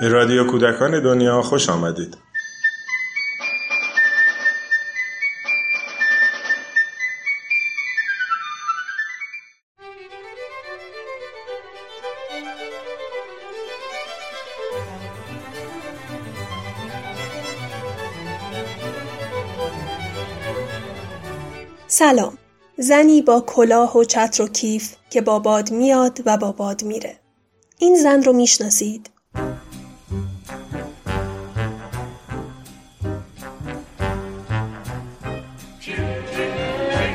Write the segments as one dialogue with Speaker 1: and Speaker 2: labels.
Speaker 1: به رادیو کودکان دنیا خوش آمدید.
Speaker 2: سلام. زنی با کلاه و چتر و کیف که با باد میاد و با باد میره. این زن رو می‌شناسید؟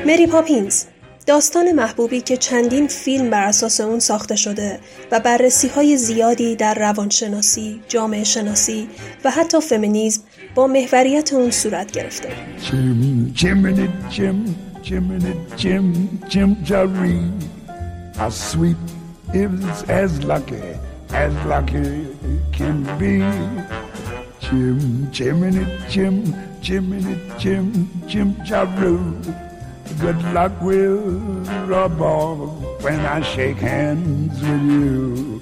Speaker 2: مری پاپینز داستان محبوبی که چندین فیلم بر اساس اون ساخته شده و بررسی های زیادی در روانشناسی، جامعه شناسی و حتی فمینیزم با محوریت اون صورت گرفته.
Speaker 3: Jim, Jiminy Jim, Jiminy Good luck will rub off when I shake hands with you.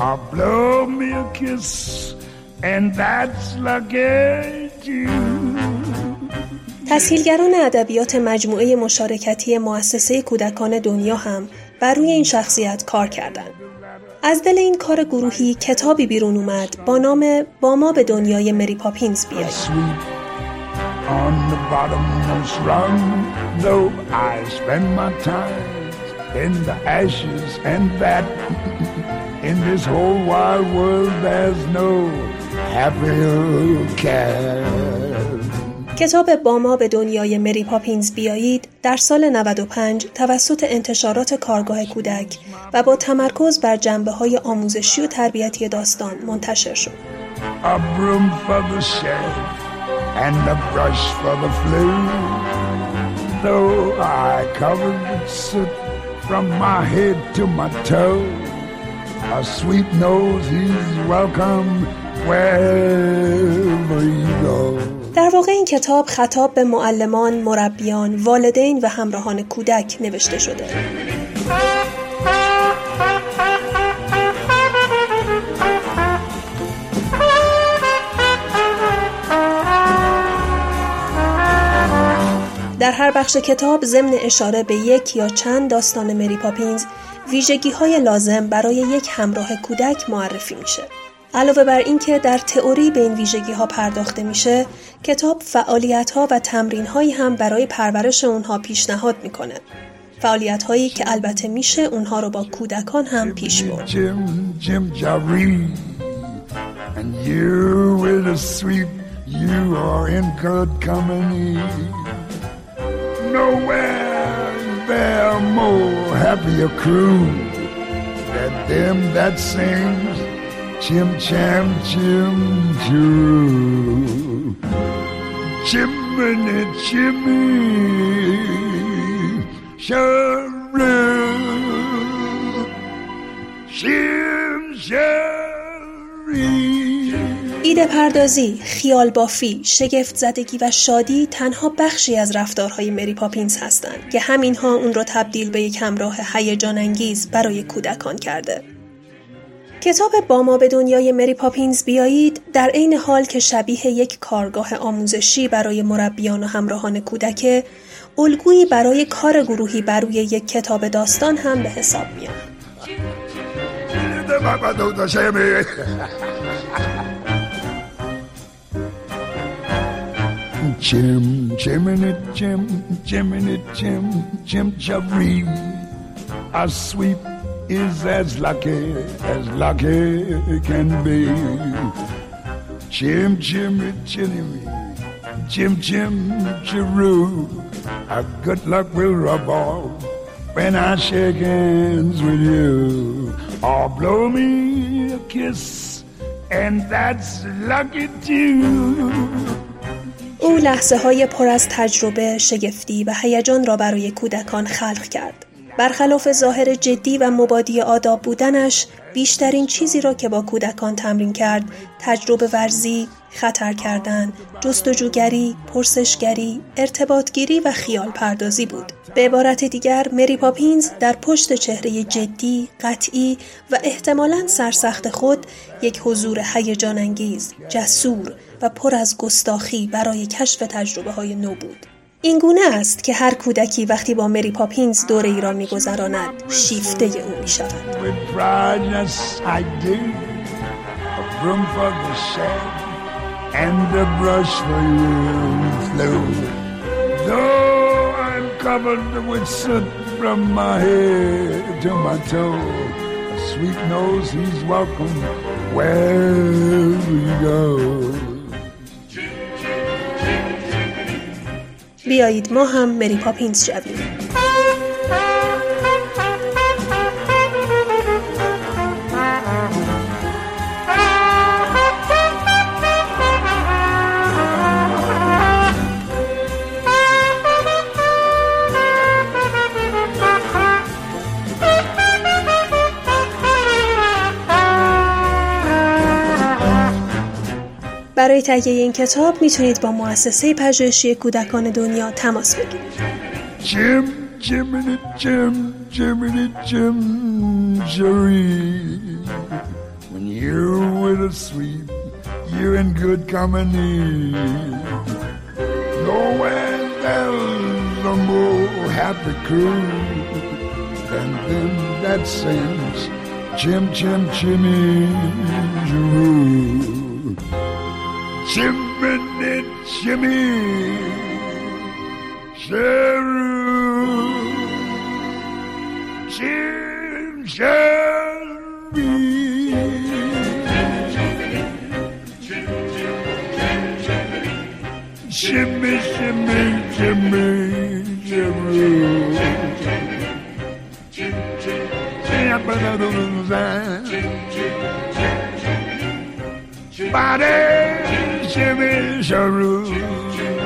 Speaker 3: Or blow me a kiss, and that's lucky too.
Speaker 2: تسهیلگران ادبیات مجموعه مشارکتی مؤسسه کودکان دنیا هم بر روی این شخصیت کار کردند. از دل این کار گروهی کتابی بیرون اومد با نام با ما به دنیای مری پاپینز بیایید.
Speaker 3: Bottommost rung. Though I spend my time in the ashes and that in this whole wide world there's no happier cat.
Speaker 2: کتاب با ما به دنیای مری پاپینز بیایید در سال 95 توسط انتشارات کارگاه کودک و با تمرکز بر جنبه های آموزشی و تربیتی داستان منتشر شد.
Speaker 3: And a brush for the flu. Though I covered with soot from my head to my toe, a sweet nose he's welcome wherever you go.
Speaker 2: در واقع این کتاب خطاب به معلمان، مربیان، والدین و همراهان کودک نوشته شده. در هر بخش کتاب ضمن اشاره به یک یا چند داستان مری پاپینز ویژگی های لازم برای یک همراه کودک معرفی میشه. علاوه بر اینکه در تئوری به این ویژگی ها پرداخته میشه، کتاب فعالیت ها و تمرین هایی هم برای پرورش اونها پیشنهاد می‌کنه. فعالیت هایی که البته میشه اونها رو با کودکان هم پیش برد.
Speaker 3: You are in good company. Nowhere is there more happier crew than them that sings Chim Cham Chim Choo. Chimney Chimney Sharoo. Shim
Speaker 2: ایده پردازی، خیال بافی، شگفت زدگی و شادی تنها بخشی از رفتارهای مری پاپینز هستند که همینها اون رو تبدیل به یک همراه هیجان انگیز برای کودکان کرده. کتاب با ما به دنیای مری پاپینز بیایید در عین حال که شبیه یک کارگاه آموزشی برای مربیان و همراهان کودک الگویی برای کار گروهی بر روی یک کتاب داستان هم به حساب میاد.
Speaker 3: Jim, Jiminy Jim, Jiminy Jim, Jim Jaree. A sweep is as lucky as lucky can be. Jim, Jimmy, Jimmy, Jim, Jim, Jaroo. A good luck will rub off when I shake hands with you. Or blow me a kiss, and that's lucky too.
Speaker 2: او لحظه های پر از تجربه، شگفتی و هیجان را برای کودکان خلق کرد. برخلاف ظاهر جدی و مبادی آداب بودنش بیشترین چیزی را که با کودکان تمرین کرد تجربه ورزی، خطر کردن، جستجوگری، پرسشگری، ارتباطگیری و خیال پردازی بود. به عبارت دیگر مری پاپینز در پشت چهره جدی، قطعی و احتمالاً سرسخت خود یک حضور هیجان انگیز، جسور و پر از گستاخی برای کشف تجربه های نو بود. این گونه است که هر کودکی وقتی با مری پاپینز دوره ای را میگذراند شیفته او می شود.
Speaker 3: and a brush for you flew. Though
Speaker 2: بیایید ما هم مری پاپینز شویم. برای تهیه این کتاب می‌تونید با مؤسسه پژوهشی کودکان دنیا تماس بگیرید.
Speaker 3: Jiminy, Jim, Jiminy, Jim, Jerry. When you're with a sweet, you're in good company. Nowhere there's a more happy crew than them that sings Jim, Jim, Jimmy, Jeroo. Jiminy Jimmy Sarah Jim Jeremy Jimmy Jimmy Jimmy Jimmy Jimmy Jimmy Jimmy Body Jimmy a room.